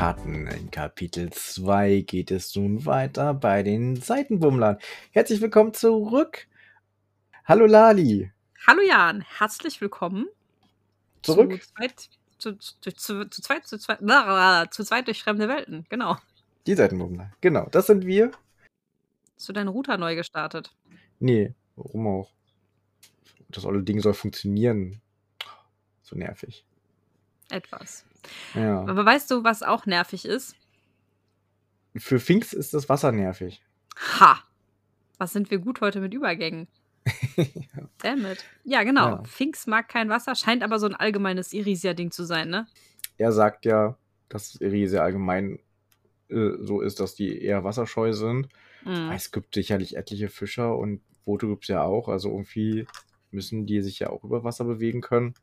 Schatten. In Kapitel 2 geht es nun weiter bei den Seitenbummlern. Herzlich willkommen zurück. Hallo Lali. Hallo Jan, herzlich willkommen. Zurück? Zu zweit, zu, zu, zu, zu zweit, zu zweit, na, zu zweit durch fremde Welten, genau. Die Seitenbummler. Genau, das sind wir. Hast du deinen Router neu gestartet? Nee, warum auch? Das olle Ding soll funktionieren. So nervig. Etwas. Ja. Aber weißt du, was auch nervig ist? Für Finks ist das Wasser nervig. Ha! Was sind wir gut heute mit Übergängen? Damn it. Ja, genau. Ja. Finks mag kein Wasser, scheint aber so ein allgemeines Irisia-Ding zu sein, ne? Er sagt ja, dass Irese allgemein äh, so ist, dass die eher wasserscheu sind. Mhm. Es gibt sicherlich etliche Fischer und Boote gibt es ja auch. Also irgendwie müssen die sich ja auch über Wasser bewegen können.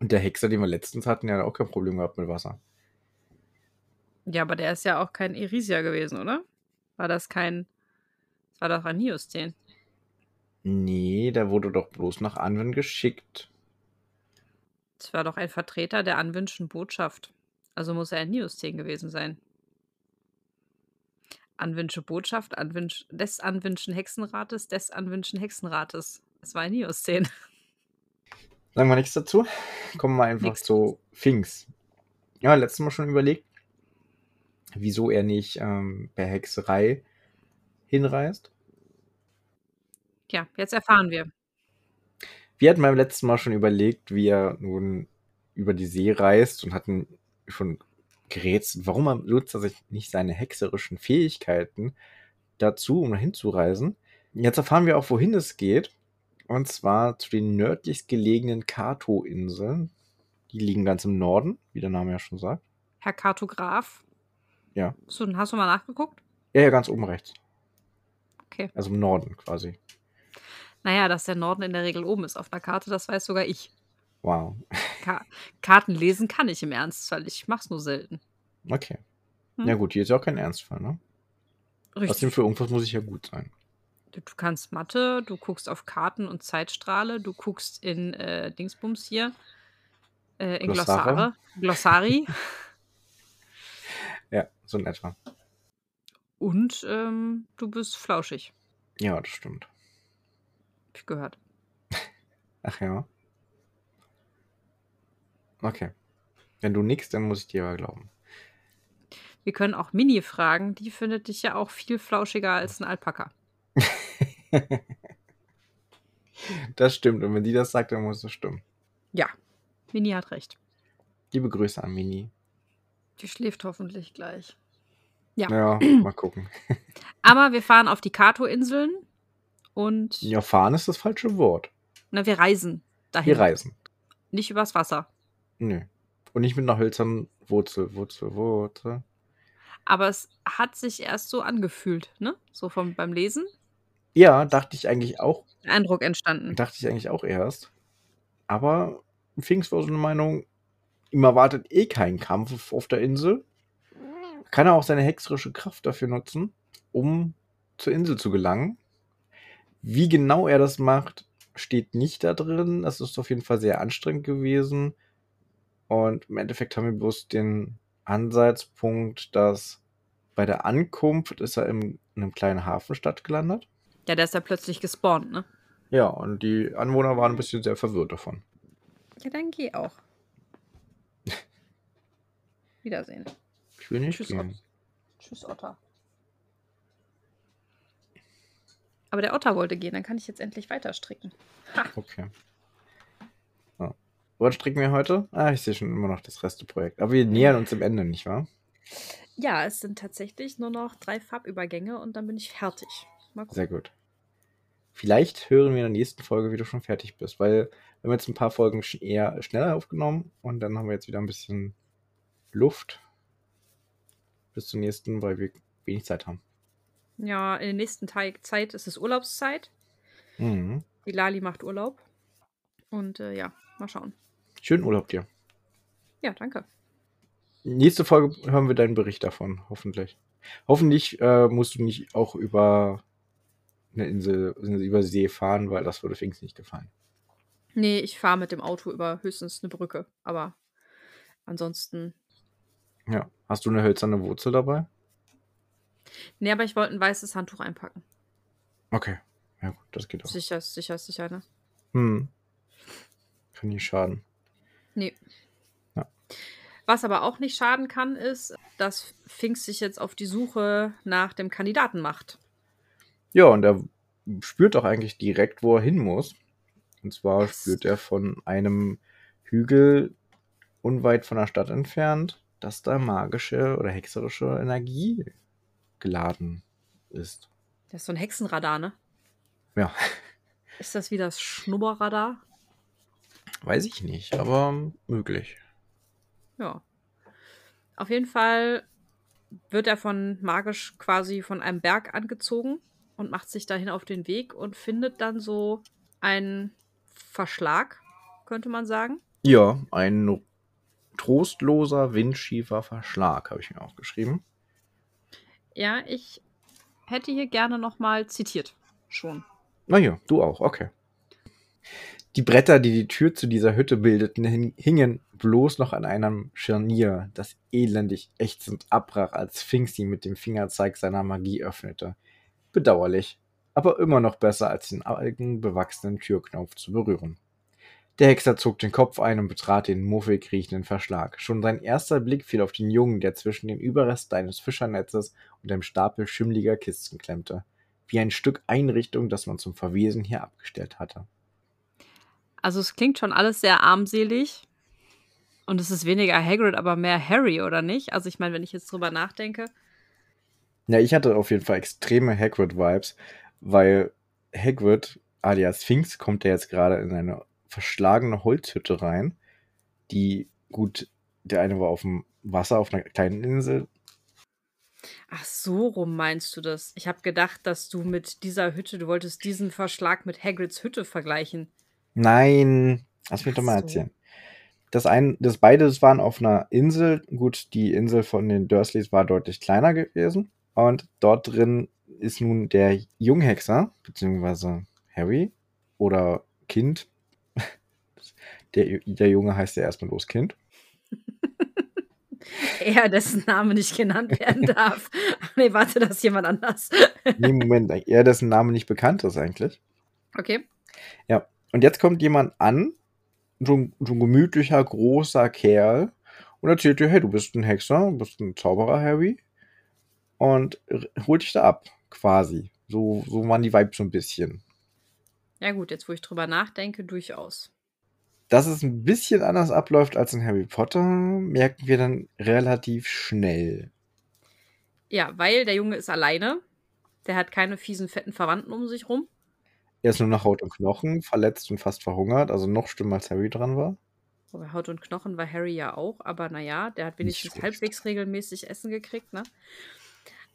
Und der Hexer, den wir letztens hatten, der hat auch kein Problem gehabt mit Wasser. Ja, aber der ist ja auch kein Irisia gewesen, oder? War das kein. Das war doch ein Nioszen. Nee, der wurde doch bloß nach Anwen geschickt. Das war doch ein Vertreter der Anwünschen Botschaft. Also muss er ein Nioszen gewesen sein. Anwünsche Botschaft, Anwünsch, des Anwünschen Hexenrates, des Anwünschen Hexenrates. Es war ein Nioszen. Sagen wir nichts dazu. Kommen wir einfach Nix. zu Finks. Ja, letztes Mal schon überlegt, wieso er nicht ähm, per Hexerei hinreist. Ja, jetzt erfahren wir. Wir hatten beim letzten Mal schon überlegt, wie er nun über die See reist und hatten schon gerätselt, warum er nutzt er sich nicht seine hexerischen Fähigkeiten dazu, um dahin zu reisen. Jetzt erfahren wir auch, wohin es geht. Und zwar zu den nördlichst gelegenen Kato-Inseln. Die liegen ganz im Norden, wie der Name ja schon sagt. Herr Kartograf. Ja. So, hast du mal nachgeguckt? Ja, ja, ganz oben rechts. Okay. Also im Norden quasi. Naja, dass der Norden in der Regel oben ist auf einer Karte, das weiß sogar ich. Wow. Ka Karten lesen kann ich im Ernstfall. Ich mach's nur selten. Okay. Hm. Ja gut, hier ist ja auch kein Ernstfall, ne? Richtig. für irgendwas muss ich ja gut sein. Du, kannst Mathe, du guckst auf Karten und Zeitstrahle, du guckst in äh, Dingsbums hier, äh, in Glossare. Glossare, Glossari Ja, so in etwa. und ähm, du bist flauschig, Ja, das stimmt. hab ich gehört. Ach ja. Okay. Wenn du nix, dann muss ich dir aber glauben. Wir können auch Mini fragen, die findet dich ja auch viel flauschiger als ein Alpaka. Das stimmt. Und wenn die das sagt, dann muss es stimmen. Ja, Mini hat recht. Liebe Grüße an Mini. Die schläft hoffentlich gleich. Ja. Ja, mal gucken. Aber wir fahren auf die Kato-Inseln und Ja, fahren ist das falsche Wort. na, wir reisen dahin. Wir reisen. Nicht übers Wasser. Nö. Und nicht mit einer hölzernen Wurzel, Wurzel, Wurzel. Aber es hat sich erst so angefühlt, ne? So vom, beim Lesen. Ja, dachte ich eigentlich auch, Eindruck entstanden. dachte ich eigentlich auch erst. Aber Finks war so eine Meinung, ihm erwartet eh kein Kampf auf der Insel. Kann er auch seine hexerische Kraft dafür nutzen, um zur Insel zu gelangen. Wie genau er das macht, steht nicht da drin. Das ist auf jeden Fall sehr anstrengend gewesen. Und im Endeffekt haben wir bloß den Ansatzpunkt, dass bei der Ankunft ist er in einem kleinen Hafenstadt gelandet. Ja, der ist ja plötzlich gespawnt, ne? Ja, und die Anwohner waren ein bisschen sehr verwirrt davon. Ja, dann geh auch. Wiedersehen. Ich will nicht Tschüss, gehen. Ott. Tschüss, Otter. Aber der Otter wollte gehen, dann kann ich jetzt endlich weiter stricken. Ha! Okay. So. Was stricken wir heute? Ah, ich sehe schon immer noch das Resteprojekt. Aber wir nähern uns dem Ende, nicht wahr? Ja, es sind tatsächlich nur noch drei Farbübergänge und dann bin ich fertig. Mal gucken. Sehr gut. Vielleicht hören wir in der nächsten Folge, wie du schon fertig bist, weil wir haben jetzt ein paar Folgen eher schneller aufgenommen und dann haben wir jetzt wieder ein bisschen Luft bis zum nächsten, weil wir wenig Zeit haben. Ja, in der nächsten Zeit ist es Urlaubszeit. Mhm. Die Lali macht Urlaub. Und äh, ja, mal schauen. Schönen Urlaub dir. Ja, danke. Nächste Folge hören wir deinen Bericht davon, hoffentlich. Hoffentlich äh, musst du nicht auch über eine Insel, über See fahren, weil das würde Finks nicht gefallen. Nee, ich fahre mit dem Auto über höchstens eine Brücke. Aber ansonsten, Ja. Hast du eine hölzerne Wurzel dabei? Nee, aber ich wollte ein weißes Handtuch einpacken. Okay. Ja, gut, das geht auch. Sicher, sicher, sicher, ne? Hm. Kann nicht schaden. Nee. Ja. Was aber auch nicht schaden kann, ist, dass Finks sich jetzt auf die Suche nach dem Kandidaten macht. Ja, und er spürt auch eigentlich direkt, wo er hin muss. Und zwar spürt er von einem Hügel unweit von der Stadt entfernt, dass da magische oder hexerische Energie geladen ist. Das ist so ein Hexenradar, ne? Ja, Ist das wie das Schnubberradar? weiß ich nicht, aber möglich. Ja. Auf jeden Fall wird er von magisch quasi von einem Berg angezogen und macht sich dahin auf den Weg und findet dann so einen Verschlag, könnte man sagen. Ja, ein trostloser, windschiefer Verschlag, habe ich mir aufgeschrieben. Ja, ich hätte hier gerne nochmal zitiert. Schon. Na ja, du auch, okay. Die Bretter, die die Tür zu dieser Hütte bildeten, hin- hingen bloß noch an einem Scharnier, das elendig ächzend abbrach, als Sphinx sie mit dem Fingerzeig seiner Magie öffnete. Bedauerlich, aber immer noch besser, als den alten, bewachsenen Türknopf zu berühren. Der Hexer zog den Kopf ein und betrat den muffig riechenden Verschlag. Schon sein erster Blick fiel auf den Jungen, der zwischen den Überresten eines Fischernetzes und einem Stapel schimmliger Kisten klemmte. Wie ein Stück Einrichtung, das man zum Verwesen hier abgestellt hatte. Also es klingt schon alles sehr armselig. Und es ist weniger Hagrid, aber mehr Harry, oder nicht? Also ich meine, wenn ich jetzt drüber nachdenke. Ja, ich hatte auf jeden Fall extreme Hagrid-Vibes, weil Hagrid, alias Sphinx, kommt ja jetzt gerade in eine verschlagene Holzhütte rein, die, gut, der eine war auf dem Wasser, auf einer kleinen Insel. Ach, so rum meinst du das. Ich habe gedacht, dass du mit dieser Hütte, du wolltest diesen Verschlag mit Hagrids Hütte vergleichen. Nein, lass mich Ach doch mal so. erzählen. Das ein, das beides waren auf einer Insel. Gut, die Insel von den Dursleys war deutlich kleiner gewesen. Und dort drin ist nun der Junghexer, beziehungsweise Harry oder Kind. Der, der Junge heißt ja erstmal bloß Kind. Er, dessen Name nicht genannt werden darf. Nee, warte, das ist jemand anders. Nee, Moment, er, dessen Name nicht bekannt ist eigentlich. Okay. Und jetzt kommt jemand an, so ein, so ein gemütlicher, großer Kerl, und erzählt dir, hey, du bist ein Hexer, du bist ein Zauberer, Harry. Und holt dich da ab, quasi. So, so waren die Vibes so ein bisschen. Ja gut, jetzt wo ich drüber nachdenke, durchaus. Dass es ein bisschen anders abläuft als in Harry Potter, merken wir dann relativ schnell. Ja, weil der Junge ist alleine. Der hat keine fiesen, fetten Verwandten um sich rum. Er ist nur nach Haut und Knochen, verletzt und fast verhungert, also noch schlimmer als Harry dran war. Wobei Haut und Knochen war Harry ja auch, aber naja, der hat wenigstens halbwegs regelmäßig Essen gekriegt, ne?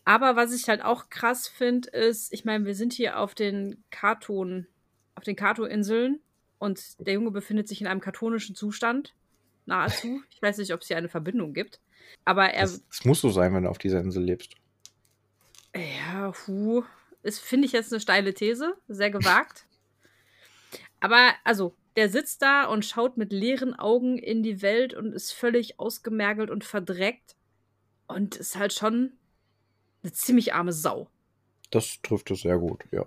Aber was ich halt auch krass finde, ist, ich meine, wir sind hier auf den Karton, auf den Kato-Inseln und der Junge befindet sich in einem kartonischen Zustand. Nahezu. Ich weiß nicht, ob es hier eine Verbindung gibt. Aber er, Das, das muss so sein, wenn du auf dieser Insel lebst. ja, hu, ist, finde ich jetzt eine steile These, sehr gewagt. Aber, also, der sitzt da und schaut mit leeren Augen in die Welt und ist völlig ausgemergelt und verdreckt. Und ist halt schon eine ziemlich arme Sau. Das trifft es sehr gut, ja.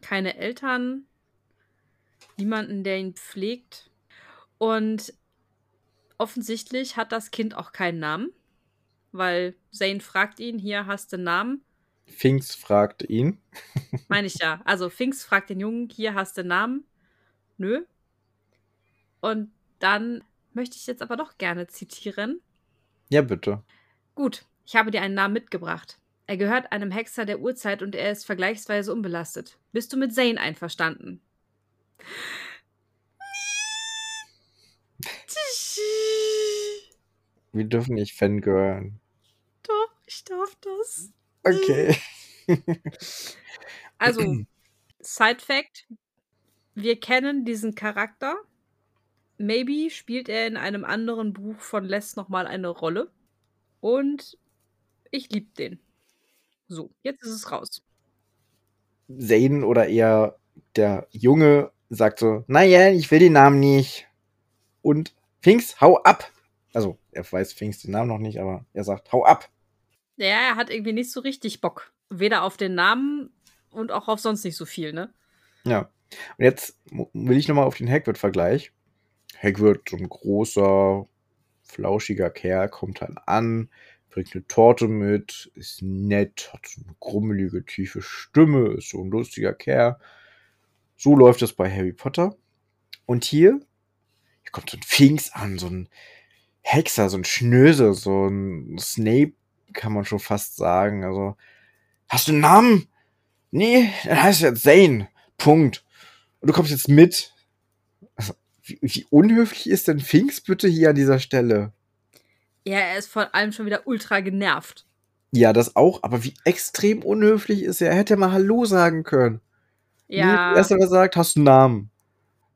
Keine Eltern, niemanden, der ihn pflegt. Und offensichtlich hat das Kind auch keinen Namen, weil Zane fragt ihn, hier hast du einen Namen. Finks fragt ihn. Meine ich ja. Also Finks fragt den Jungen, hier hast du einen Namen. Nö. Und dann möchte ich jetzt aber doch gerne zitieren. Ja, bitte. Gut, ich habe dir einen Namen mitgebracht. Er gehört einem Hexer der Urzeit und er ist vergleichsweise unbelastet. Bist du mit Zane einverstanden? Wir dürfen nicht fangirlen. Doch, ich darf das. Okay. Also, Side Fact: Wir kennen diesen Charakter. Maybe spielt er in einem anderen Buch von Les nochmal eine Rolle. Und ich lieb den. So, jetzt ist es raus. Zane oder eher der Junge sagt so, naja, ich will den Namen nicht. Und Finks, hau ab. Also er weiß Pfingst den Namen noch nicht, aber er sagt, hau ab. Ja, er hat irgendwie nicht so richtig Bock. Weder auf den Namen und auch auf sonst nicht so viel, ne? Ja. Und jetzt will ich nochmal auf den Hagrid-Vergleich. Hagrid, so ein großer, flauschiger Kerl, kommt dann an, bringt eine Torte mit, ist nett, hat so eine grummelige, tiefe Stimme, ist so ein lustiger Kerl. So läuft es bei Harry Potter. Und hier, hier kommt so ein Finks an, so ein Hexer, so ein Schnöse, so ein Snape, kann man schon fast sagen. Also, hast du einen Namen? Nee, dann heißt er jetzt Zane. Punkt. Und du kommst jetzt mit. Also, wie, wie unhöflich ist denn Finks bitte hier an dieser Stelle? Ja, er ist vor allem schon wieder ultra genervt. Ja, das auch, aber wie extrem unhöflich ist er. Er hätte mal Hallo sagen können. Ja. Nee, erst aber sagt, hast du einen Namen.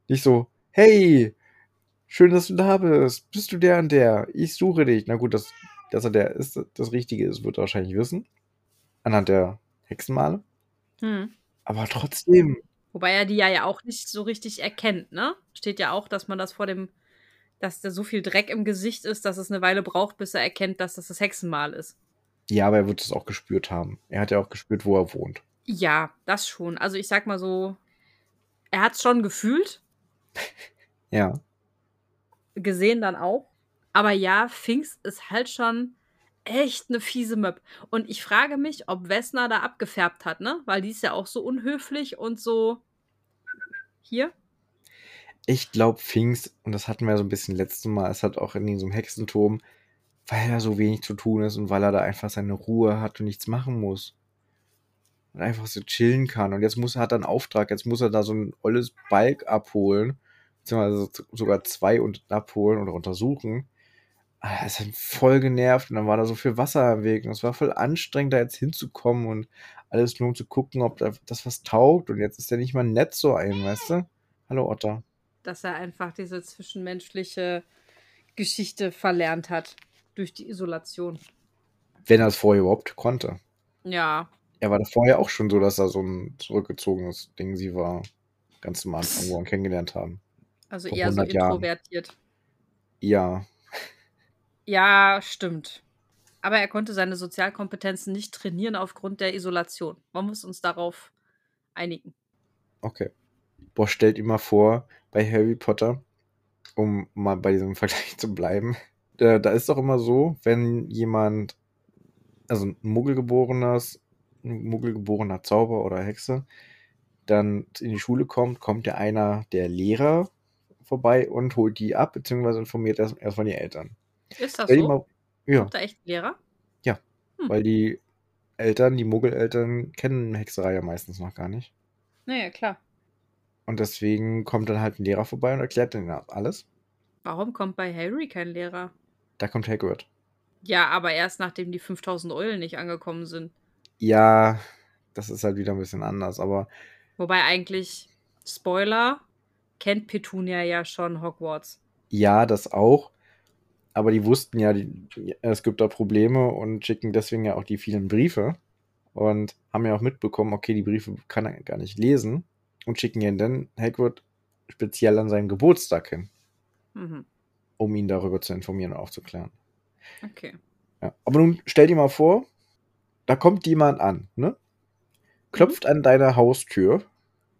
Nicht so, hey, schön, dass du da bist. Bist du der und der? Ich suche dich. Na gut, dass, dass er der ist, das Richtige ist, wird er wahrscheinlich wissen. Anhand der Hexenmale. Hm. Aber trotzdem. Wobei er die ja, ja auch nicht so richtig erkennt, ne? Steht ja auch, dass man das vor dem, dass da so viel Dreck im Gesicht ist, dass es eine Weile braucht, bis er erkennt, dass das das Hexenmal ist. Ja, aber er wird es auch gespürt haben. Er hat ja auch gespürt, wo er wohnt. Ja, das schon. Also ich sag mal so, er hat es schon gefühlt. ja. Gesehen dann auch. Aber ja, Finks ist halt schon echt eine fiese Möb. Und ich frage mich, ob Wessner da abgefärbt hat, ne? Weil die ist ja auch so unhöflich und so. Hier? Ich glaube, Finks, und das hatten wir so ein bisschen letztes Mal, es hat auch in diesem Hexenturm, weil er so wenig zu tun ist und weil er da einfach seine Ruhe hat und nichts machen muss. Und einfach so chillen kann. Und jetzt muss er hat er einen Auftrag, jetzt muss er da so ein olles Balk abholen, beziehungsweise sogar zwei und abholen oder untersuchen. Ah, er ist halt voll genervt und dann war da so viel Wasser am Weg und es war voll anstrengend, da jetzt hinzukommen und alles nur um zu gucken, ob das was taugt. Und jetzt ist er nicht mal nett so ein, weißt du? Hallo Otter. Dass er einfach diese zwischenmenschliche Geschichte verlernt hat durch die Isolation. Wenn er es vorher überhaupt konnte. Ja. Er war da vorher auch schon so, dass er so ein zurückgezogenes Ding sie war. Ganz normal irgendwo kennengelernt haben. Also Vor eher so introvertiert. Jahren. Ja. Ja, stimmt. Aber er konnte seine Sozialkompetenzen nicht trainieren aufgrund der Isolation. Man muss uns darauf einigen. Okay. Boah, stellt ihm mal vor, bei Harry Potter, um mal bei diesem Vergleich zu bleiben, da, da ist doch immer so, wenn jemand, also ein Muggelgeborenes, ein Muggelgeborener Zauber oder Hexe, dann in die Schule kommt, kommt ja einer der Lehrer vorbei und holt die ab, beziehungsweise informiert erst, erst von die Eltern. Ist das so? Mal, ja. Kommt da echt Lehrer? Ja, hm. weil die Eltern, die Muggeleltern, kennen Hexerei ja meistens noch gar nicht. Naja, klar. Und deswegen kommt dann halt ein Lehrer vorbei und erklärt denen alles. Warum kommt bei Harry kein Lehrer? Da kommt Hagrid. Ja, aber erst nachdem die 5000 Eulen nicht angekommen sind. Ja, das ist halt wieder ein bisschen anders, aber. Wobei eigentlich, Spoiler, kennt Petunia ja schon Hogwarts. Ja, das auch. Aber die wussten ja, die, es gibt da Probleme und schicken deswegen ja auch die vielen Briefe. Und haben ja auch mitbekommen, okay, die Briefe kann er gar nicht lesen. Und schicken ihn dann Hagrid speziell an seinen Geburtstag hin. Mhm um ihn darüber zu informieren und aufzuklären. Okay. Ja. Aber nun stell dir mal vor, da kommt jemand an, ne? Klopft mhm. an deiner Haustür,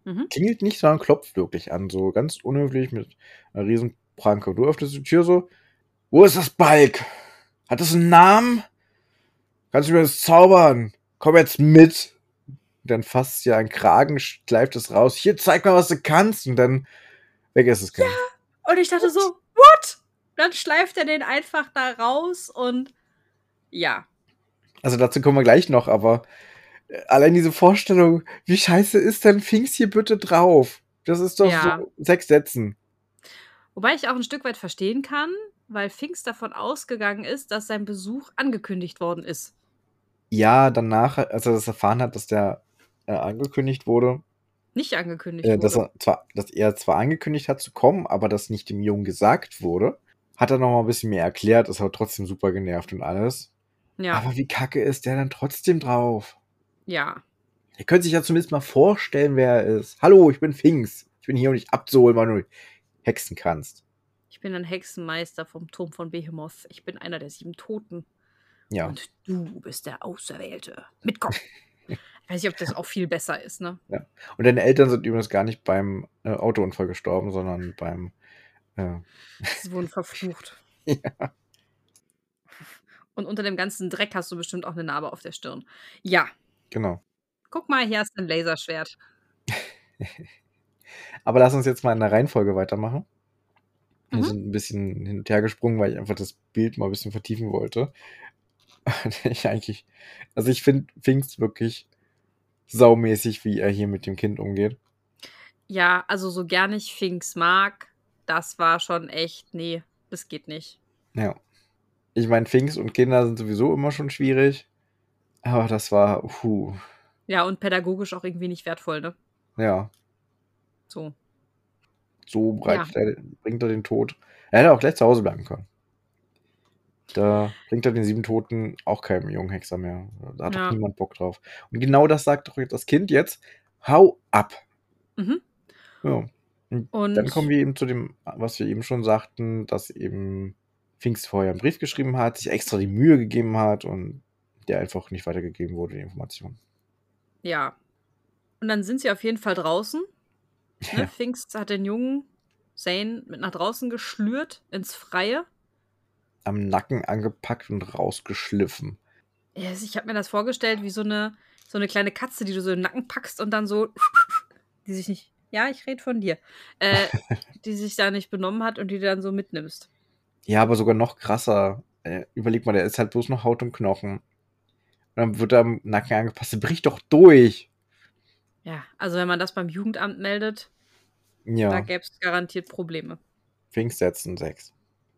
mhm. klingelt nicht, sondern klopft wirklich an, so ganz unhöflich mit einer riesen Pranke. Du öffnest die Tür so, wo ist das Balk? Hat das einen Namen? Kannst du mir das zaubern? Komm jetzt mit. Dann fasst ja ein Kragen, schleift es raus. Hier, zeig mal, was du kannst. Und dann weg ist es. Ja, und ich dachte so, what? dann schleift er den einfach da raus und ja. Also dazu kommen wir gleich noch, aber äh, allein diese Vorstellung, wie scheiße ist denn Finks hier bitte drauf? Das ist doch ja. so sechs Sätzen. Wobei ich auch ein Stück weit verstehen kann, weil Finks davon ausgegangen ist, dass sein Besuch angekündigt worden ist. Ja, danach, als er das erfahren hat, dass der äh, angekündigt wurde. Nicht angekündigt äh, wurde. Dass er, zwar, dass er zwar angekündigt hat zu kommen, aber dass nicht dem Jungen gesagt wurde. Hat er noch mal ein bisschen mehr erklärt, ist aber trotzdem super genervt und alles. Ja. Aber wie kacke ist der dann trotzdem drauf? Ja. Ihr könnt sich ja zumindest mal vorstellen, wer er ist. Hallo, ich bin Finks. Ich bin hier, um dich abzuholen, weil du hexen kannst. Ich bin ein Hexenmeister vom Turm von Behemoth. Ich bin einer der sieben Toten. Ja. Und du bist der Auserwählte. Mitkommen. ich weiß nicht, ob das auch viel besser ist, ne? Ja. Und deine Eltern sind übrigens gar nicht beim äh, Autounfall gestorben, sondern beim. Äh, Sie wurden verflucht. ja. Und unter dem ganzen Dreck hast du bestimmt auch eine Narbe auf der Stirn. Ja. Genau. Guck mal, hier hast du ein Laserschwert. Aber lass uns jetzt mal in der Reihenfolge weitermachen. Wir Mhm. sind ein bisschen hin und her gesprungen, weil ich einfach das Bild mal ein bisschen vertiefen wollte. Ich eigentlich, also ich finde Pfingst wirklich saumäßig, wie er hier mit dem Kind umgeht. Ja, also so gern ich Finks mag, das war schon echt, nee, das geht nicht. Ja. Ich meine, Pfingst und Kinder sind sowieso immer schon schwierig. Aber das war, puh, Ja, und pädagogisch auch irgendwie nicht wertvoll, ne? ja, So. so breit er, bringt er den Tod. Er hätte auch gleich zu Hause bleiben können. Da bringt er den sieben Toten auch keinem jungen Hexer mehr. Da hat Ja. doch niemand Bock drauf. Und genau das sagt doch das Kind jetzt. Hau ab. Mhm. Ja. Und Und dann kommen wir eben zu dem, was wir eben schon sagten, dass eben Pfingst vorher einen Brief geschrieben hat, sich extra die Mühe gegeben hat und der einfach nicht weitergegeben wurde, die Information. ja. Und dann sind sie auf jeden Fall draußen. Ne? Ja. Pfingst hat den Jungen Zane mit nach draußen geschlürt, ins Freie. Am Nacken angepackt und rausgeschliffen. Ja, Ich habe mir das vorgestellt wie so eine, so eine kleine Katze, die du so im Nacken packst und dann so, die sich nicht, ja, ich rede von dir, äh, die sich da nicht benommen hat und die du dann so mitnimmst. Ja, aber sogar noch krasser. Äh, überleg mal, der ist halt bloß noch Haut und Knochen. Und dann wird er am Nacken angepasst. Der bricht doch durch. Ja, also wenn man das beim Jugendamt meldet, da Ja, gäbe es garantiert Probleme. Pfingst setzen sechs.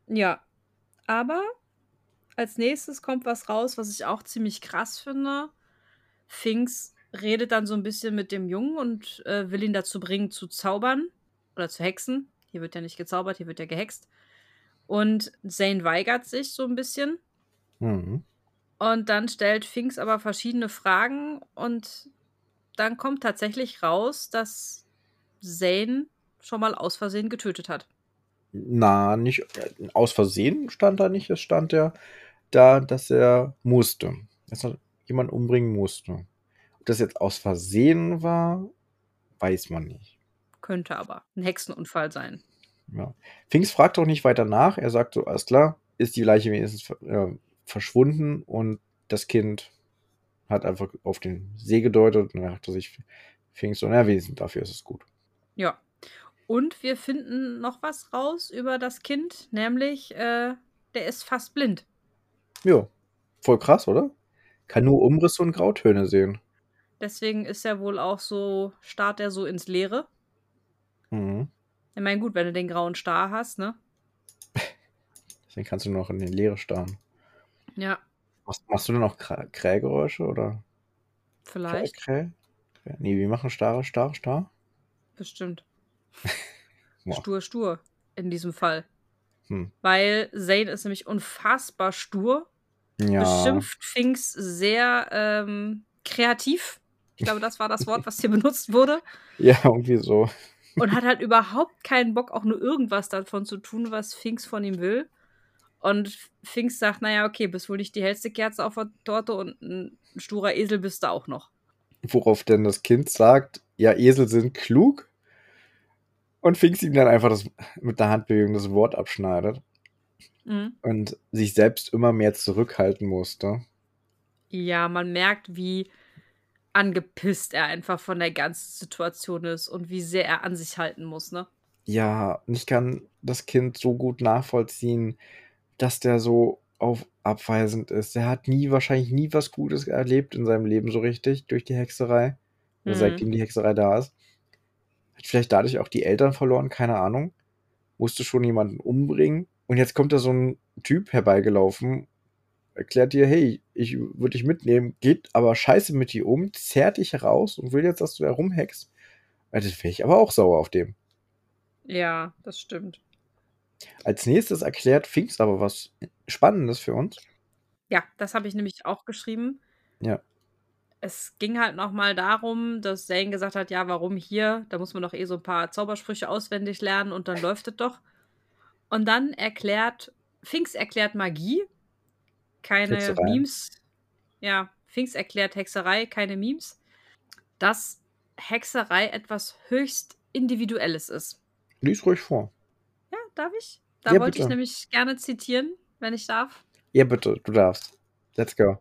Ja, aber als nächstes kommt was raus, was ich auch ziemlich krass finde. Finks redet dann so ein bisschen mit dem Jungen und äh, will ihn dazu bringen, zu zaubern oder zu hexen. Hier wird ja nicht gezaubert, hier wird ja gehext. Und Zane weigert sich so ein bisschen. Mhm. Und dann stellt Finks aber verschiedene Fragen und dann kommt tatsächlich raus, dass Zane schon mal aus Versehen getötet hat. Na, nicht aus Versehen stand da nicht. Es stand ja da, dass er musste. Dass er jemanden umbringen musste. Ob das jetzt aus Versehen war, weiß man nicht. Könnte aber ein Hexenunfall sein. Ja. Pfingst fragt auch nicht weiter nach. Er sagt so, alles klar, ist die Leiche wenigstens äh, verschwunden und das Kind hat einfach auf den See gedeutet und dann dachte sich Pfingst so, na, wenigstens dafür ist es gut. Ja. Und wir finden noch was raus über das Kind, nämlich äh, der ist fast blind. Ja, voll krass, oder? Kann nur Umrisse und Grautöne sehen. Deswegen ist er wohl auch so, starrt er so ins Leere. Mhm. Ich meine, gut, wenn du den grauen Star hast, ne? Deswegen kannst du noch in den Leere starren. Ja, Machst, machst du denn auch Krä- Krähgeräusche oder? vielleicht. Kräh, Kräh? Nee, wir machen starre, starre, starr. Bestimmt. Stur, stur. In diesem Fall. Hm. Weil Zane ist nämlich unfassbar stur. Ja. Beschimpft Finks sehr ähm, kreativ. Ich glaube, das war das Wort, was hier benutzt wurde. Ja, irgendwie so. und hat halt überhaupt keinen Bock, auch nur irgendwas davon zu tun, was Finks von ihm will. Und Finks sagt, naja, okay, bist wohl nicht die hellste Kerze auf der Torte und ein sturer Esel bist du auch noch. Worauf denn das Kind sagt, ja, Esel sind klug. Und Finks ihm dann einfach das, mit der Handbewegung das Wort abschneidet Mhm. und sich selbst immer mehr zurückhalten musste. Ja, man merkt, wie angepisst er einfach von der ganzen Situation ist und wie sehr er an sich halten muss, ne? Ja, und ich kann das Kind so gut nachvollziehen, dass der so auf abweisend ist. Der hat nie, wahrscheinlich nie was Gutes erlebt in seinem Leben so richtig durch die Hexerei. Mhm. seitdem die Hexerei da ist. Hat vielleicht dadurch auch die Eltern verloren, keine Ahnung. Musste schon jemanden umbringen. Und jetzt kommt da so ein Typ herbeigelaufen, erklärt dir, hey, ich würde dich mitnehmen, geht aber scheiße mit dir um, zerrt dich heraus und will jetzt, dass du da rumhackst. Das wäre ich aber auch sauer auf dem. Ja, das stimmt. Als nächstes erklärt Finks aber was Spannendes für uns. Ja, das habe ich nämlich auch geschrieben. Ja. Es ging halt nochmal darum, dass Zane gesagt hat, ja, warum hier? Da muss man doch eh so ein paar Zaubersprüche auswendig lernen und dann läuft es doch. Und dann erklärt, Finks erklärt Magie, keine Hexerei. Memes. Ja, Finks erklärt Hexerei, keine Memes. Dass Hexerei etwas höchst Individuelles ist. Lies ruhig vor. Ja, darf ich? Da Ja, wollte ich nämlich gerne zitieren, wenn ich darf. Ja, bitte, du darfst. Let's go.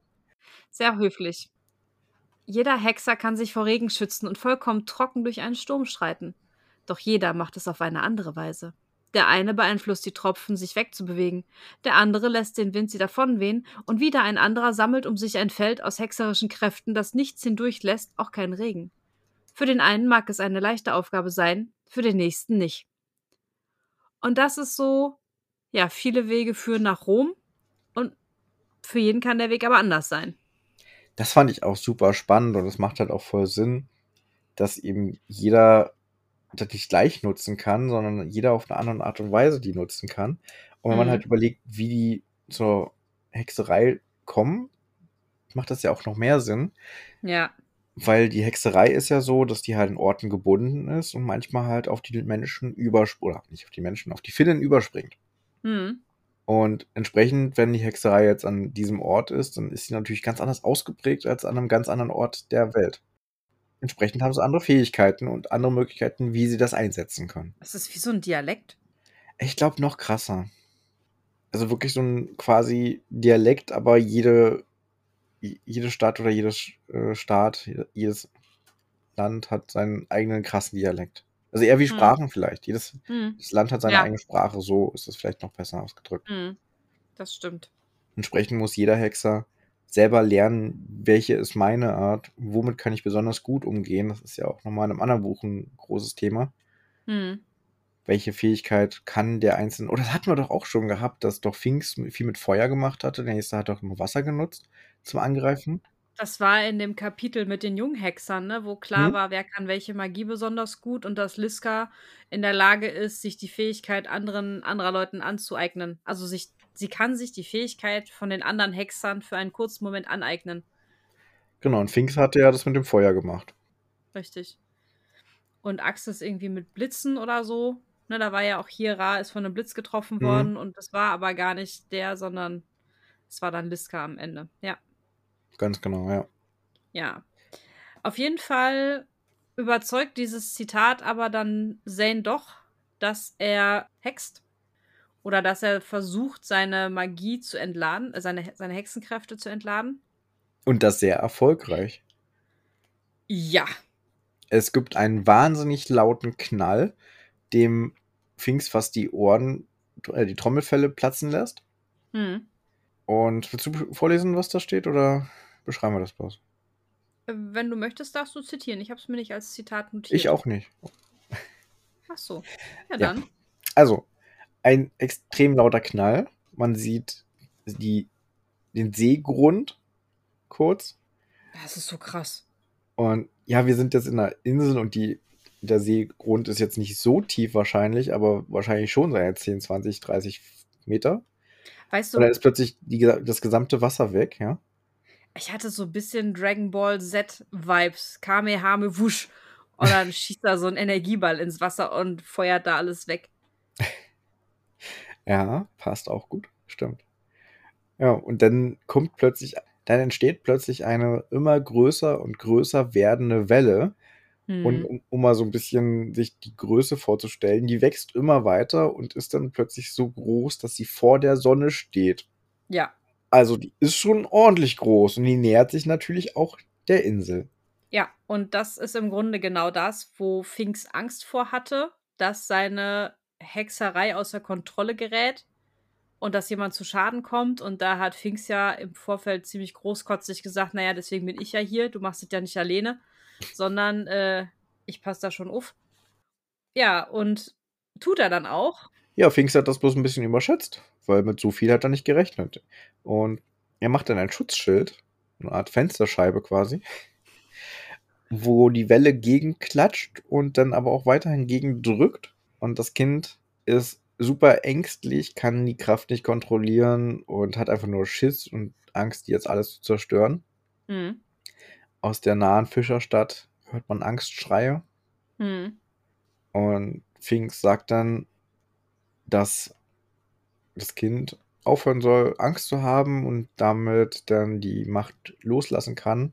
Sehr höflich. Jeder Hexer kann sich vor Regen schützen und vollkommen trocken durch einen Sturm schreiten. Doch jeder macht es auf eine andere Weise. Der eine beeinflusst die Tropfen, sich wegzubewegen, der andere lässt den Wind sie davonwehen, und wieder ein anderer sammelt um sich ein Feld aus hexerischen Kräften, das nichts hindurchlässt, auch kein Regen. Für den einen mag es eine leichte Aufgabe sein, für den nächsten nicht. Und das ist so, ja, viele Wege führen nach Rom und für jeden kann der Weg aber anders sein. Das fand ich auch super spannend und es macht halt auch voll Sinn, dass eben jeder das nicht gleich nutzen kann, sondern jeder auf eine andere Art und Weise die nutzen kann. Und wenn man Mhm. halt überlegt, wie die zur Hexerei kommen, macht das ja auch noch mehr Sinn, Ja, weil die Hexerei ist ja so, dass die halt in Orten gebunden ist und manchmal halt auf die Menschen überspringt, oder nicht auf die Menschen, auf die Finnen überspringt. hm. Und entsprechend, wenn die Hexerei jetzt an diesem Ort ist, dann ist sie natürlich ganz anders ausgeprägt als an einem ganz anderen Ort der Welt. Entsprechend haben sie andere Fähigkeiten und andere Möglichkeiten, wie sie das einsetzen können. Das ist wie so ein Dialekt. Ich glaube, noch krasser. Also wirklich so ein quasi Dialekt, aber jede, jede Stadt oder jedes äh, Staat, jedes Land hat seinen eigenen krassen Dialekt. Also eher wie Hm. Sprachen vielleicht. Jedes, Hm. Land hat seine Ja. eigene Sprache, so ist es vielleicht noch besser ausgedrückt. Hm. Das stimmt. Entsprechend muss jeder Hexer selber lernen, welche ist meine Art, womit kann ich besonders gut umgehen. Das ist ja auch nochmal in einem anderen Buch ein großes Thema. Hm. Welche Fähigkeit kann der Einzelne, oder das hatten wir doch auch schon gehabt, dass doch Finks viel mit Feuer gemacht hatte. Der nächste hat doch nur Wasser genutzt zum Angreifen. Das war in dem Kapitel mit den Junghexern, ne, wo klar Hm? war, wer kann welche Magie besonders gut und dass Liska in der Lage ist, sich die Fähigkeit anderen anderer Leuten anzueignen. Also sich, sie kann sich die Fähigkeit von den anderen Hexern für einen kurzen Moment aneignen. Genau, und Finks hatte ja das mit dem Feuer gemacht. Richtig. Und Axis irgendwie mit Blitzen oder so. Ne, da war ja auch hier Ra ist von einem Blitz getroffen Mhm. worden und das war aber gar nicht der, sondern es war dann Liska am Ende. Ja. Ganz genau, ja. Ja. Auf jeden Fall überzeugt dieses Zitat aber dann Zane doch, dass er hext. Oder dass er versucht, seine Magie zu entladen, äh, seine, seine Hexenkräfte zu entladen. Und das sehr erfolgreich. Ja. Es gibt einen wahnsinnig lauten Knall, dem Finks fast die Ohren, äh, die Trommelfälle platzen lässt. Hm. Und willst du vorlesen, was da steht, oder beschreiben wir das bloß? Wenn du möchtest, darfst du zitieren. Ich habe es mir nicht als Zitat notiert. Ich auch nicht. Ach so. Ja, Ja. dann. Also, ein extrem lauter Knall. Man sieht die, den Seegrund kurz. Das ist so krass. Und ja, wir sind jetzt in einer Insel und die, der Seegrund ist jetzt nicht so tief wahrscheinlich, aber wahrscheinlich schon seine 10, 20, 30 Meter. Weißt Und dann du, ist plötzlich die, das gesamte Wasser weg, ja. ich hatte so ein bisschen Dragon Ball Z-Vibes. Kamehame wusch. Und dann schießt da so ein Energieball ins Wasser und feuert da alles weg. Ja, passt auch gut, stimmt. Ja, und dann kommt plötzlich, dann entsteht plötzlich eine immer größer und größer werdende Welle. Und Hm. um, um mal so ein bisschen sich die Größe vorzustellen, die wächst immer weiter und ist dann plötzlich so groß, dass sie vor der Sonne steht. Ja. Also die ist schon ordentlich groß und die nähert sich natürlich auch der Insel. Ja, und das ist im Grunde genau das, wo Finks Angst vor hatte, dass seine Hexerei außer Kontrolle gerät und dass jemand zu Schaden kommt. Und da hat Finks ja im Vorfeld ziemlich großkotzig gesagt, naja, deswegen bin ich ja hier, du machst es ja nicht alleine, sondern äh, ich passe da schon auf. Ja, und tut er dann auch. Ja, Finks hat das bloß ein bisschen überschätzt, weil mit so viel hat er nicht gerechnet. Und er macht dann ein Schutzschild, eine Art Fensterscheibe quasi, wo die Welle gegenklatscht und dann aber auch weiterhin gegendrückt. Und das Kind ist super ängstlich, kann die Kraft nicht kontrollieren und hat einfach nur Schiss und Angst, jetzt alles zu zerstören. Hm. Aus der nahen Fischerstadt hört man Angstschreie. Hm. Und Finks sagt dann, dass das Kind aufhören soll, Angst zu haben und damit dann die Macht loslassen kann.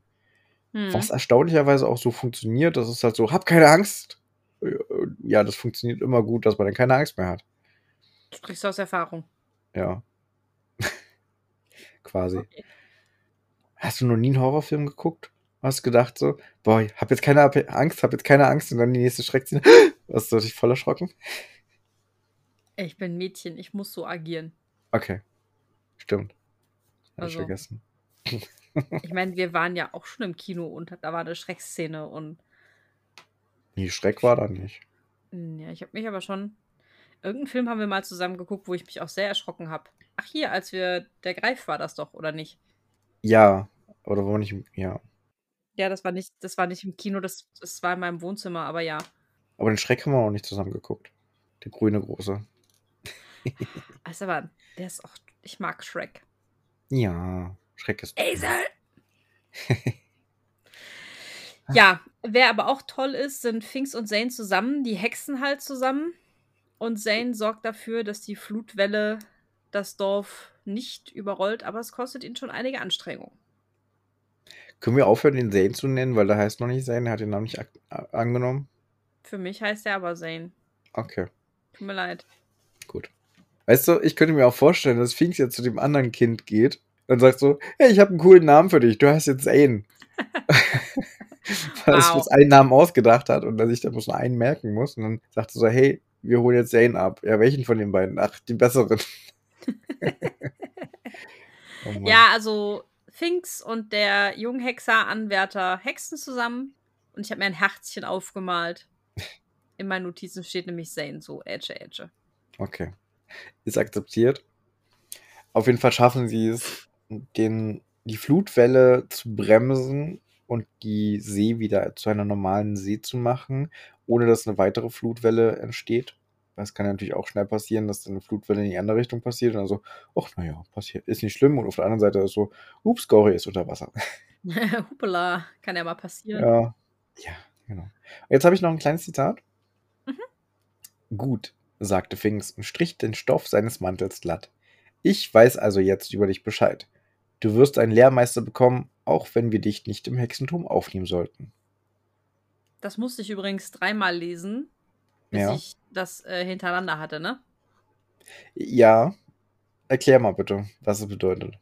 Was Hm. erstaunlicherweise auch so funktioniert. Das ist halt so, hab keine Angst. Ja, das funktioniert immer gut, dass man dann keine Angst mehr hat. Sprichst du aus Erfahrung. Ja. Quasi. Okay. Hast du noch nie einen Horrorfilm geguckt? Hast gedacht so, boah, ich hab jetzt keine Angst, hab jetzt keine Angst und dann die nächste Schreckszene. Hast du dich voll erschrocken? Ich bin Mädchen, ich muss so agieren. Okay. Stimmt. Hab ich Also. vergessen. Ich meine, wir waren ja auch schon im Kino und da war eine Schreckszene und Nee, Schreck war da nicht. Hm, ja, ich habe mich aber schon. Irgendeinen Film haben wir mal zusammen geguckt, wo ich mich auch sehr erschrocken habe. Ach, hier, als wir. Der Greif war das doch, oder nicht? Ja, oder wo nicht, ja. Ja, das war nicht, das war nicht im Kino, das, das war in meinem Wohnzimmer, aber ja. Aber den Schreck haben wir auch nicht zusammen geguckt. Der grüne große. Also, aber der ist auch. Ich mag Shrek. Ja, Schreck ist. Esel! ja, wer aber auch toll ist, sind Finks und Zane zusammen. Die hexen halt zusammen. Und Zane sorgt dafür, dass die Flutwelle das Dorf nicht überrollt, aber es kostet ihn schon einige Anstrengungen. Können wir aufhören, den Zane zu nennen, weil der heißt noch nicht Zane, er hat den Namen nicht angenommen. Für mich heißt er aber Zane. Okay, Tut mir leid. gut. Weißt du, ich könnte mir auch vorstellen, dass Finks jetzt zu dem anderen Kind geht und sagt so, hey, ich habe einen coolen Namen für dich, du heißt jetzt Zane. Weil er sich Wow. jetzt einen Namen ausgedacht hat und er sich da bloß nur einen merken muss. Und dann sagt er so, hey, wir holen jetzt Zane ab. Ja, welchen von den beiden? Ach, den besseren. oh. Ja, also Finks und der Junghexer-Anwärter hexen zusammen. Und ich habe mir ein Herzchen aufgemalt. In meinen Notizen steht nämlich Zane so, Edge, Edge. Okay. Ist akzeptiert. Auf jeden Fall schaffen sie es, den, die Flutwelle zu bremsen und die See wieder zu einer normalen See zu machen, ohne dass eine weitere Flutwelle entsteht. Das kann natürlich auch schnell passieren, dass dann eine Flutwelle in die andere Richtung passiert und dann so, ach naja, passiert, ist nicht schlimm. Und auf der anderen Seite ist so, ups, Gory ist unter Wasser. Hupala, kann ja mal passieren. Ja, ja, genau. Und jetzt habe ich noch ein kleines Zitat. Mhm. Gut, sagte Finks und strich den Stoff seines Mantels glatt. Ich weiß also jetzt über dich Bescheid. Du wirst einen Lehrmeister bekommen, auch wenn wir dich nicht im Hexentum aufnehmen sollten. Das musste ich übrigens dreimal lesen, bis Ja. ich das äh, hintereinander hatte, ne? Ja, erklär mal bitte, was es bedeutet.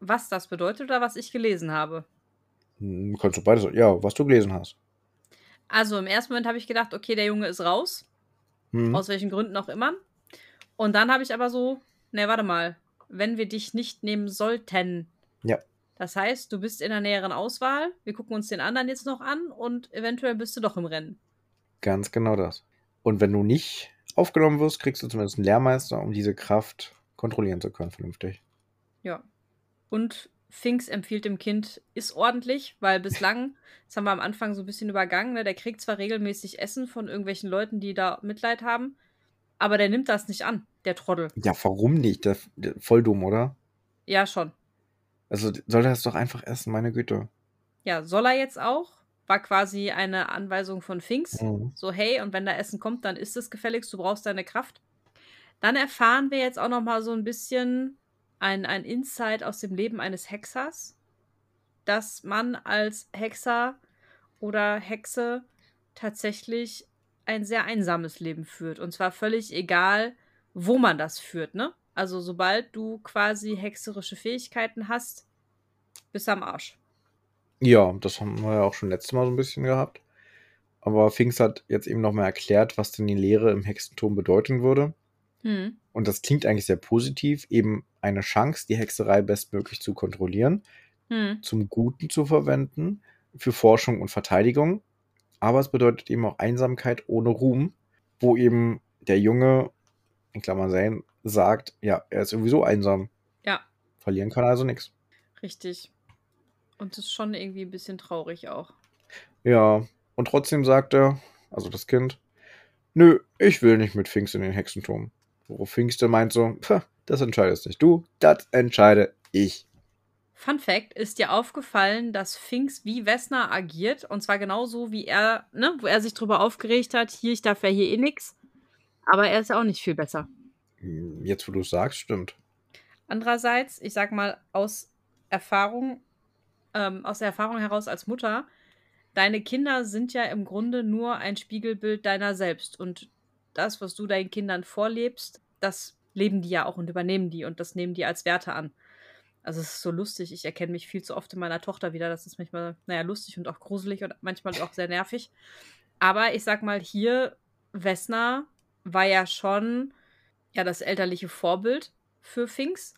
Was das bedeutet oder was ich gelesen habe. Hm, Kannst du beides sagen? Ja, was du gelesen hast. Also im ersten Moment habe ich gedacht, okay, der Junge ist raus. Hm. Aus welchen Gründen auch immer. Und dann habe ich aber so, ne, warte mal, wenn wir dich nicht nehmen sollten. Ja. Das heißt, du bist in der näheren Auswahl, wir gucken uns den anderen jetzt noch an und eventuell bist du doch im Rennen. Ganz genau das. Und wenn du nicht aufgenommen wirst, kriegst du zumindest einen Lehrmeister, um diese Kraft kontrollieren zu können, vernünftig. Ja. Und Finks empfiehlt dem Kind, ist ordentlich, weil bislang, das haben wir am Anfang so ein bisschen übergangen, ne, der kriegt zwar regelmäßig Essen von irgendwelchen Leuten, die da Mitleid haben, aber der nimmt das nicht an, der Trottel. Ja, warum nicht? Der, der, voll dumm, oder? Ja, schon. Also soll er das doch einfach essen, meine Güte. Ja, soll er jetzt auch? War quasi eine Anweisung von Finks. Mhm. So, hey, und wenn da Essen kommt, dann ist es gefälligst, du brauchst deine Kraft. Dann erfahren wir jetzt auch noch mal so ein bisschen ein, ein Insight aus dem Leben eines Hexers, dass man als Hexer oder Hexe tatsächlich ein sehr einsames Leben führt. Und zwar völlig egal, wo man das führt, ne? Also sobald du quasi hexerische Fähigkeiten hast, bist du am Arsch. Ja, das haben wir ja auch schon letztes Mal so ein bisschen gehabt. Aber Finks hat jetzt eben nochmal erklärt, was denn die Lehre im Hexenturm bedeuten würde. Hm. Und das klingt eigentlich sehr positiv, eben eine Chance, die Hexerei bestmöglich zu kontrollieren, Hm. zum Guten zu verwenden, für Forschung und Verteidigung. Aber es bedeutet eben auch Einsamkeit ohne Ruhm, wo eben der Junge, in Klammern sein, sagt, ja, er ist sowieso einsam. Ja, Verlieren kann also nichts. richtig. Und das ist schon irgendwie ein bisschen traurig auch. Ja, und trotzdem sagt er, also das Kind, nö, ich will nicht mit Finks in den Hexenturm. Worauf Finks dann meint so, "Pah, das entscheidest nicht du, das entscheide ich. Fun Fact: Ist dir aufgefallen, dass Finks wie Wessner agiert? Und zwar genauso wie er, ne, wo er sich drüber aufgeregt hat, hier, ich darf ja hier eh nix. Aber er ist ja auch nicht viel besser. Jetzt, wo du es sagst, stimmt. Andererseits, ich sag mal, aus Erfahrung, ähm, aus der Erfahrung heraus als Mutter, deine Kinder sind ja im Grunde nur ein Spiegelbild deiner selbst. Und das, was du deinen Kindern vorlebst, das leben die ja auch und übernehmen die und das nehmen die als Werte an. Also es ist so lustig. Ich erkenne mich viel zu oft in meiner Tochter wieder. Das ist manchmal, naja, lustig und auch gruselig und manchmal auch sehr nervig. Aber ich sag mal, hier, Vesna war ja schon ja das elterliche Vorbild für Finks.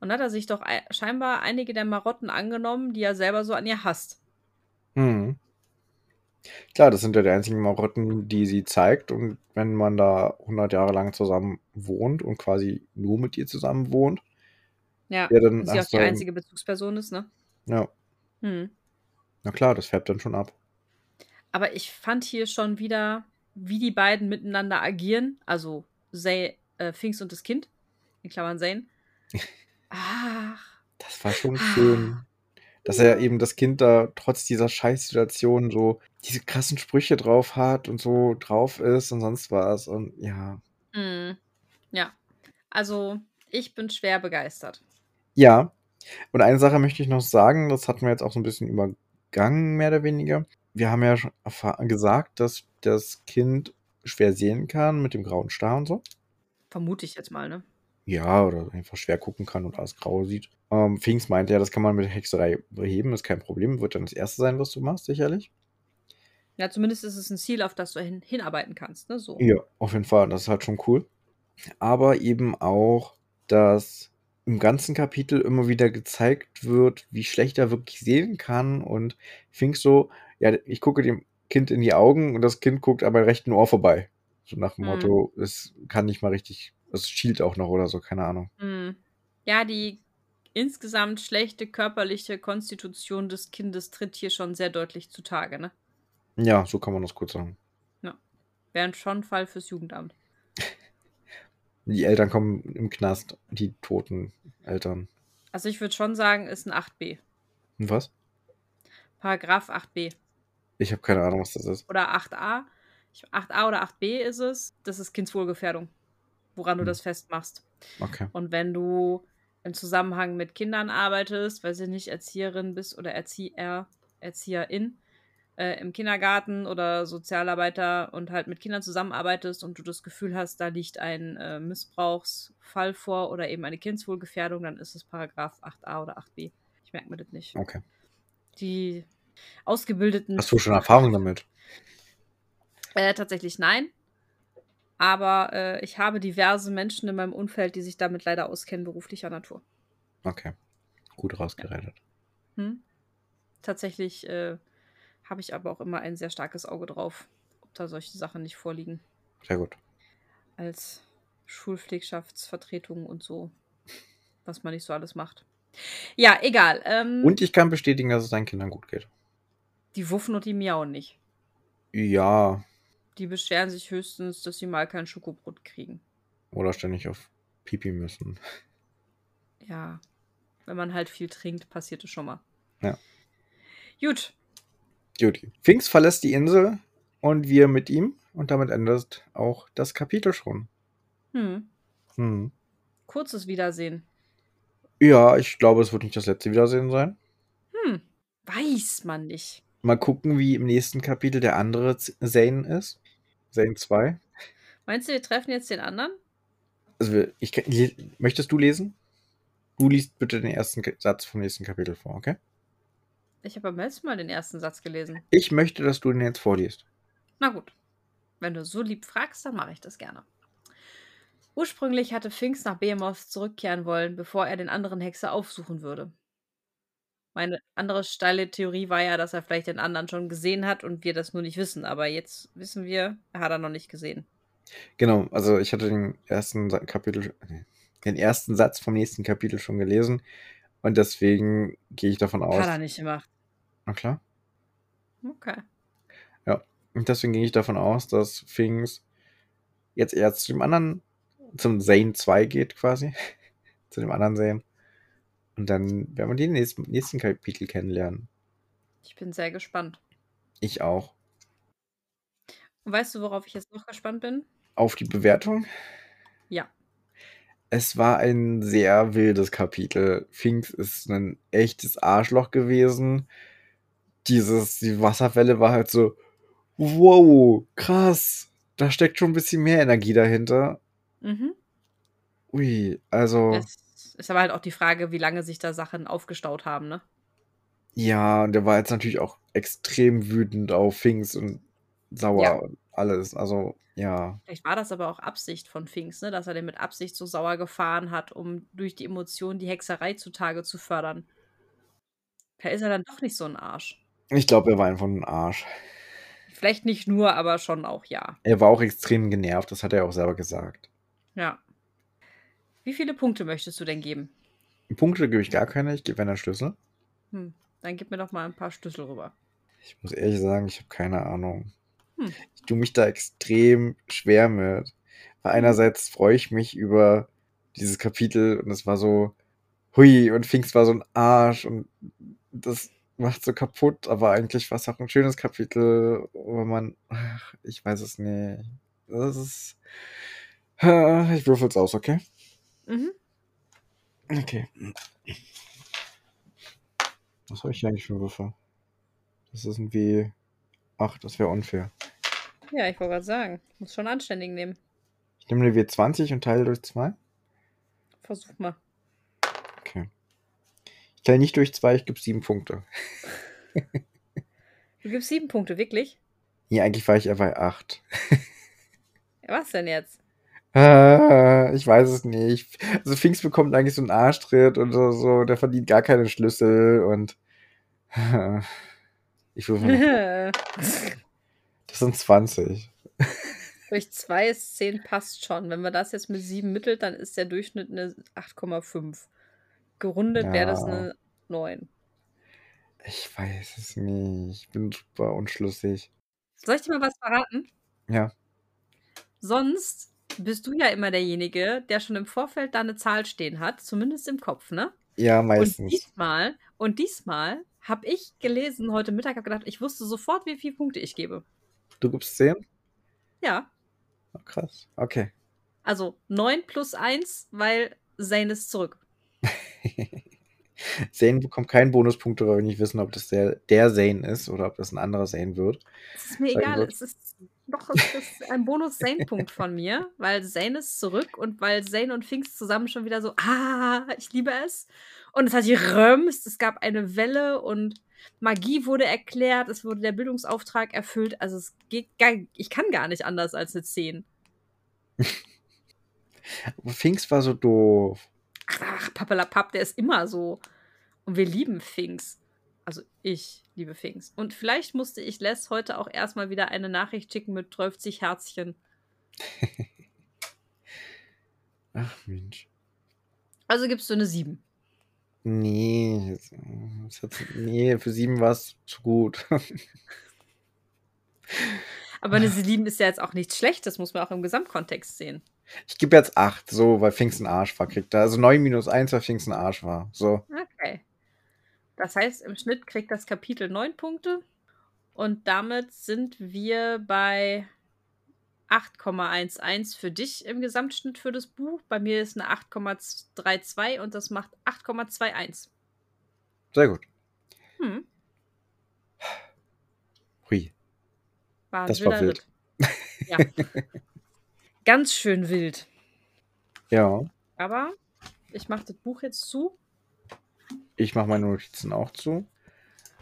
Und hat er sich doch scheinbar einige der Marotten angenommen, die er selber so an ihr hasst. Hm. Klar, das sind ja die einzigen Marotten, die sie zeigt. Und wenn man da 100 Jahre lang zusammen wohnt und quasi nur mit ihr zusammen wohnt, Ja, ja, dann sie auch die einzige Bezugsperson ist, ne? Ja, Hm. na klar, das färbt dann schon ab. Aber ich fand hier schon wieder, wie die beiden miteinander agieren. Also Zay, äh, Finks und das Kind. In Klammern Zane. Ach. Das war schon Ah. schön. Dass er eben das Kind da trotz dieser Scheißsituation so diese krassen Sprüche drauf hat und so drauf ist und sonst was. Und ja. Hm. Ja. Also, ich bin schwer begeistert. Ja. Und eine Sache möchte ich noch sagen, das hatten wir jetzt auch so ein bisschen übergangen, mehr oder weniger. Wir haben ja schon gesagt, dass das Kind schwer sehen kann mit dem grauen Star und so. Vermute ich jetzt mal, ne? Ja, oder einfach schwer gucken kann und alles grau sieht. Ähm, Finks meinte ja, das kann man mit Hexerei beheben, ist kein Problem. Wird dann das erste sein, was du machst, sicherlich. Ja, zumindest ist es ein Ziel, auf das du hin hinarbeiten kannst, ne? So. Ja, auf jeden Fall. Das ist halt schon cool. Aber eben auch, dass im ganzen Kapitel immer wieder gezeigt wird, wie schlecht er wirklich sehen kann. Und Finks so, ja, ich gucke dem Kind in die Augen und das Kind guckt aber rechten Ohr vorbei. So nach dem Mhm. Motto, es kann nicht mal richtig, es schielt auch noch oder so, keine Ahnung. Hm. Ja, die insgesamt schlechte körperliche Konstitution des Kindes tritt hier schon sehr deutlich zutage, ne? Ja, so kann man das kurz sagen. Wäre schon ein Fall fürs Jugendamt. Die Eltern kommen im Knast, die toten Eltern. Also ich würde schon sagen, ist ein 8b. Und was? Paragraph 8b. Ich habe keine Ahnung, was das ist. Oder 8a. Ich- 8a oder 8b ist es. Das ist Kindswohlgefährdung. Woran du Hm. das festmachst. Okay. Und wenn du im Zusammenhang mit Kindern arbeitest, weil sie nicht Erzieherin bist oder Erzieher, Erzieherin äh, im Kindergarten oder Sozialarbeiter und halt mit Kindern zusammenarbeitest und du das Gefühl hast, da liegt ein äh, Missbrauchsfall vor oder eben eine Kindswohlgefährdung, dann ist es Paragraph 8a oder 8b. Ich merke mir das nicht. Okay. Die ausgebildeten. Hast du schon Erfahrung damit? Äh, tatsächlich nein. Aber äh, ich habe diverse Menschen in meinem Umfeld, die sich damit leider auskennen, beruflicher Natur. Okay. Gut rausgeredet. Hm? Tatsächlich äh, habe ich aber auch immer ein sehr starkes Auge drauf, ob da solche Sachen nicht vorliegen. Sehr gut. Als Schulpflegschaftsvertretung und so, was man nicht so alles macht. Ja, egal. Ähm, Und ich kann bestätigen, dass es deinen Kindern gut geht. die wuffen und die miauen nicht. Ja. Die beschweren sich höchstens, dass sie mal kein Schokobrot kriegen. Oder ständig auf Pipi müssen. Ja, wenn man halt viel trinkt, passiert es schon mal. Ja. Gut, Judy. Finks verlässt die Insel und wir mit ihm. Und damit endet auch das Kapitel schon. hm. Hm. kurzes Wiedersehen. Ja, ich glaube, es wird nicht das letzte Wiedersehen sein. Hm, weiß man nicht. Mal gucken, wie im nächsten Kapitel der andere Zane ist. Zane 2. Meinst du, wir treffen jetzt den anderen? Also, ich, le- möchtest du lesen? Du liest bitte den ersten Satz vom nächsten Kapitel vor, okay? Ich habe beim letzten Mal den ersten Satz gelesen. Ich möchte, dass du den jetzt vorliest. Na gut. Wenn du so lieb fragst, dann mache ich das gerne. Ursprünglich hatte Finks nach Behemoth zurückkehren wollen, bevor er den anderen Hexer aufsuchen würde. Meine andere steile Theorie war ja, dass er vielleicht den anderen schon gesehen hat und wir das nur nicht wissen. Aber jetzt wissen wir, er hat er noch nicht gesehen. Genau, also ich hatte den ersten Kapitel, den ersten Satz vom nächsten Kapitel schon gelesen und deswegen gehe ich davon aus. Hat er nicht gemacht. Na klar. Okay. Und deswegen gehe ich davon aus, dass Finks jetzt eher zu dem anderen, zum Zane 2 geht quasi. zu dem anderen Zane. Und dann werden wir den nächsten, nächsten Kapitel kennenlernen. Ich bin sehr gespannt. Ich auch. Und weißt du, worauf ich jetzt noch gespannt bin? Auf die Bewertung. Ja. Es war ein sehr wildes Kapitel. Finks ist ein echtes Arschloch gewesen. Dieses, die Wasserwelle war halt so, wow, krass. Da steckt schon ein bisschen mehr Energie dahinter. Mhm. Ui, also. Es ist aber halt auch die Frage, wie lange sich da Sachen aufgestaut haben, ne? Ja, und der war jetzt natürlich auch extrem wütend auf Finks und sauer Ja. und alles. Also, ja. Vielleicht war das aber auch Absicht von Finks, ne? dass er den mit Absicht so sauer gefahren hat, um durch die Emotionen die Hexerei zutage zu fördern. Da ist er dann doch nicht so ein Arsch. Ich glaube, er war einfach ein Arsch. Vielleicht nicht nur, aber schon auch ja. Er war auch extrem genervt, das hat er auch selber gesagt. Ja. Wie viele Punkte möchtest du denn geben? Punkte gebe ich gar keine, ich gebe einen Schlüssel. Hm, dann gib mir doch mal ein paar Schlüssel rüber. Ich muss ehrlich sagen, ich habe keine Ahnung. Hm. Ich tue mich da extrem schwer mit. Weil einerseits freue ich mich über dieses Kapitel und es war so, hui, und Finks war so ein Arsch und das macht so kaputt, aber eigentlich war es auch ein schönes Kapitel, wo man, ach, ich weiß es nicht. Das ist, ich würfel's aus, okay? Mhm. Okay. Was habe ich hier eigentlich für Würfel? Das ist irgendwie, ach, das wäre unfair. Ja, ich wollte gerade sagen, muss schon anständig nehmen. Ich nehme eine W20 und teile durch zwei. Versuch mal. Okay. Ich teile nicht durch zwei, ich gebe sieben Punkte. Du gibst sieben Punkte, wirklich? Nee, eigentlich war ich eher bei acht. Was denn jetzt? Ah, ich weiß es nicht. Also Finks bekommt eigentlich so einen Arschtritt und so, so, der verdient gar keine Schlüssel und ich würfel noch. Das sind 20. Durch zwei ist 10 passt schon. Wenn wir das jetzt mit 7 mittelt, dann ist der Durchschnitt eine 8,5. Gerundet wäre das Ja. eine 9. Ich weiß es nicht. Ich bin super unschlüssig. Soll ich dir mal was verraten? Ja. Sonst bist du ja immer derjenige, der schon im Vorfeld da eine Zahl stehen hat, zumindest im Kopf, ne? Ja, Und meistens. diesmal, und diesmal habe ich gelesen heute Mittag, habe gedacht, ich wusste sofort, wie viele Punkte ich gebe. Du gibst 10? Ja, Oh, krass. Okay. also 9 plus 1, weil Zane ist zurück. Zane bekommt keinen Bonuspunkt, weil wir nicht wissen, ob das der, der Zane ist oder ob das ein anderer Zane wird. Es ist mir Sein egal, wird. es ist doch es ist ein Bonus-Zane-Punkt von mir, weil Zane ist zurück und weil Zane und Finks zusammen schon wieder so, ah, ich liebe es. Und es hat gerömst, es gab eine Welle und Magie wurde erklärt, es wurde der Bildungsauftrag erfüllt. Also es geht gar, ich kann gar nicht anders als eine 10. Aber Finks war so doof. Ach, Pappelapapp, der ist immer so. Und wir lieben Finks. Also ich liebe Finks. Und vielleicht musste ich Les heute auch erstmal wieder eine Nachricht schicken mit 12 Herzchen. Ach Mensch. Also gibst du eine 7. Nee, nee, für sieben war es zu gut. Aber eine 7 ist ja jetzt auch nichts Schlechtes, muss man auch im Gesamtkontext sehen. Ich gebe jetzt acht, so, weil Finks ein Arsch war, kriegt er. Also 9 minus 1, weil Finks ein Arsch war. So. Okay. Das heißt, im Schnitt kriegt das Kapitel 9 Punkte. Und damit sind wir bei 8,11 für dich im Gesamtschnitt für das Buch. Bei mir ist eine 8,32 und das macht 8,21. Sehr gut. Hm, Hui. war Das war wild. Ja. Ganz schön wild. Ja. Aber ich mache das Buch jetzt zu. Ich mache meine Notizen auch zu.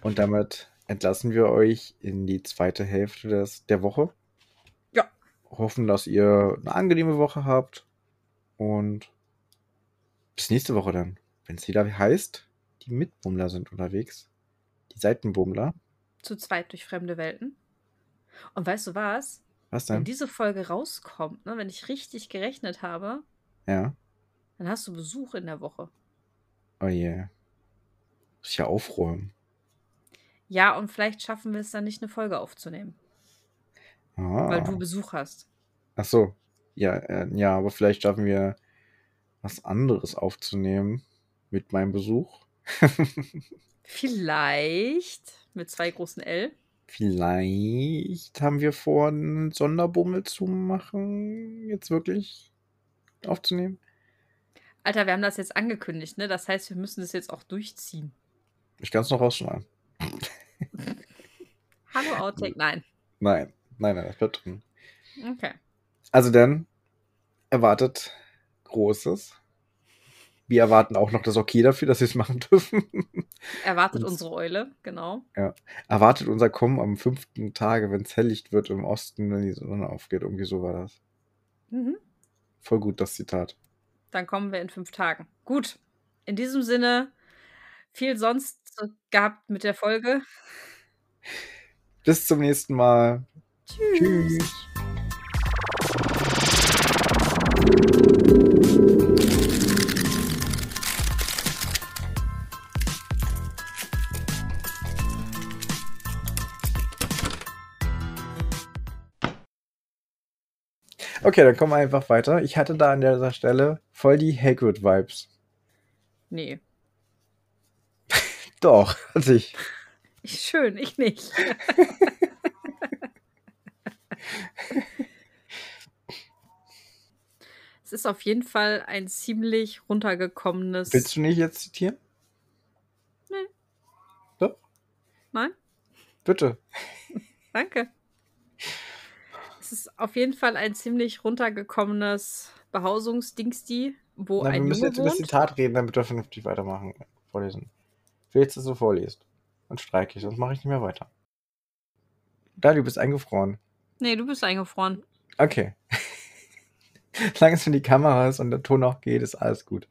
Und damit entlassen wir euch in die zweite Hälfte des, der Woche. Ja. Hoffen, dass ihr eine angenehme Woche habt. Und bis nächste Woche dann. Wenn es wieder heißt, die Mitbummler sind unterwegs. Die Seitenbummler. Zu zweit durch fremde Welten. Und weißt du was? Was Wenn denn? diese Folge rauskommt, ne, wenn ich richtig gerechnet habe, Ja. dann hast du Besuch in der Woche. Oh je. Muss ich ja aufräumen. Ja, und vielleicht schaffen wir es dann nicht, eine Folge aufzunehmen, Ah. weil du Besuch hast. Ach so. Ja, äh, ja, aber vielleicht schaffen wir was anderes aufzunehmen mit meinem Besuch. Vielleicht mit zwei großen L. Vielleicht haben wir vor, einen Sonderbummel zu machen, jetzt wirklich aufzunehmen. Alter, wir haben das jetzt angekündigt, ne? Das heißt, wir müssen das jetzt auch durchziehen. Ich kann es noch rausschneiden. Hallo Outtake, nein. Nein, nein, nein, das bleibt drin. Okay. Also dann erwartet Großes. Wir erwarten auch noch das Okay dafür, dass wir es machen dürfen. Erwartet Und- unsere Eule, genau. erwartet unser Kommen am fünften Tage, wenn es helllicht wird im Osten, wenn die Sonne aufgeht. Irgendwie so war das. Mhm. Voll gut, das Zitat. Dann kommen wir in fünf Tagen. Gut. In diesem Sinne, viel sonst gehabt mit der Folge. Bis zum nächsten Mal. Tschüss. Tschüss. Okay, dann kommen wir einfach weiter. Ich hatte da an dieser Stelle voll die Hagrid-Vibes. Nee. Doch, hatte ich. Schön, ich nicht. es ist auf jeden Fall ein ziemlich runtergekommenes. Willst du nicht jetzt zitieren? Nee. Doch, Nein? bitte. Danke. Es ist auf jeden Fall ein ziemlich runtergekommenes Behausungsdingsti, wo Na, wir ein müssen Junge jetzt über das wohnt. Zitat reden, damit wir vernünftig weitermachen. Vorlesen. Ich will jetzt, dass du vorliest. Dann streike ich, sonst mache ich nicht mehr weiter. Da, du bist eingefroren. Nee, du bist eingefroren. Okay. Solange es für die Kamera ist und der Ton auch geht, ist alles gut.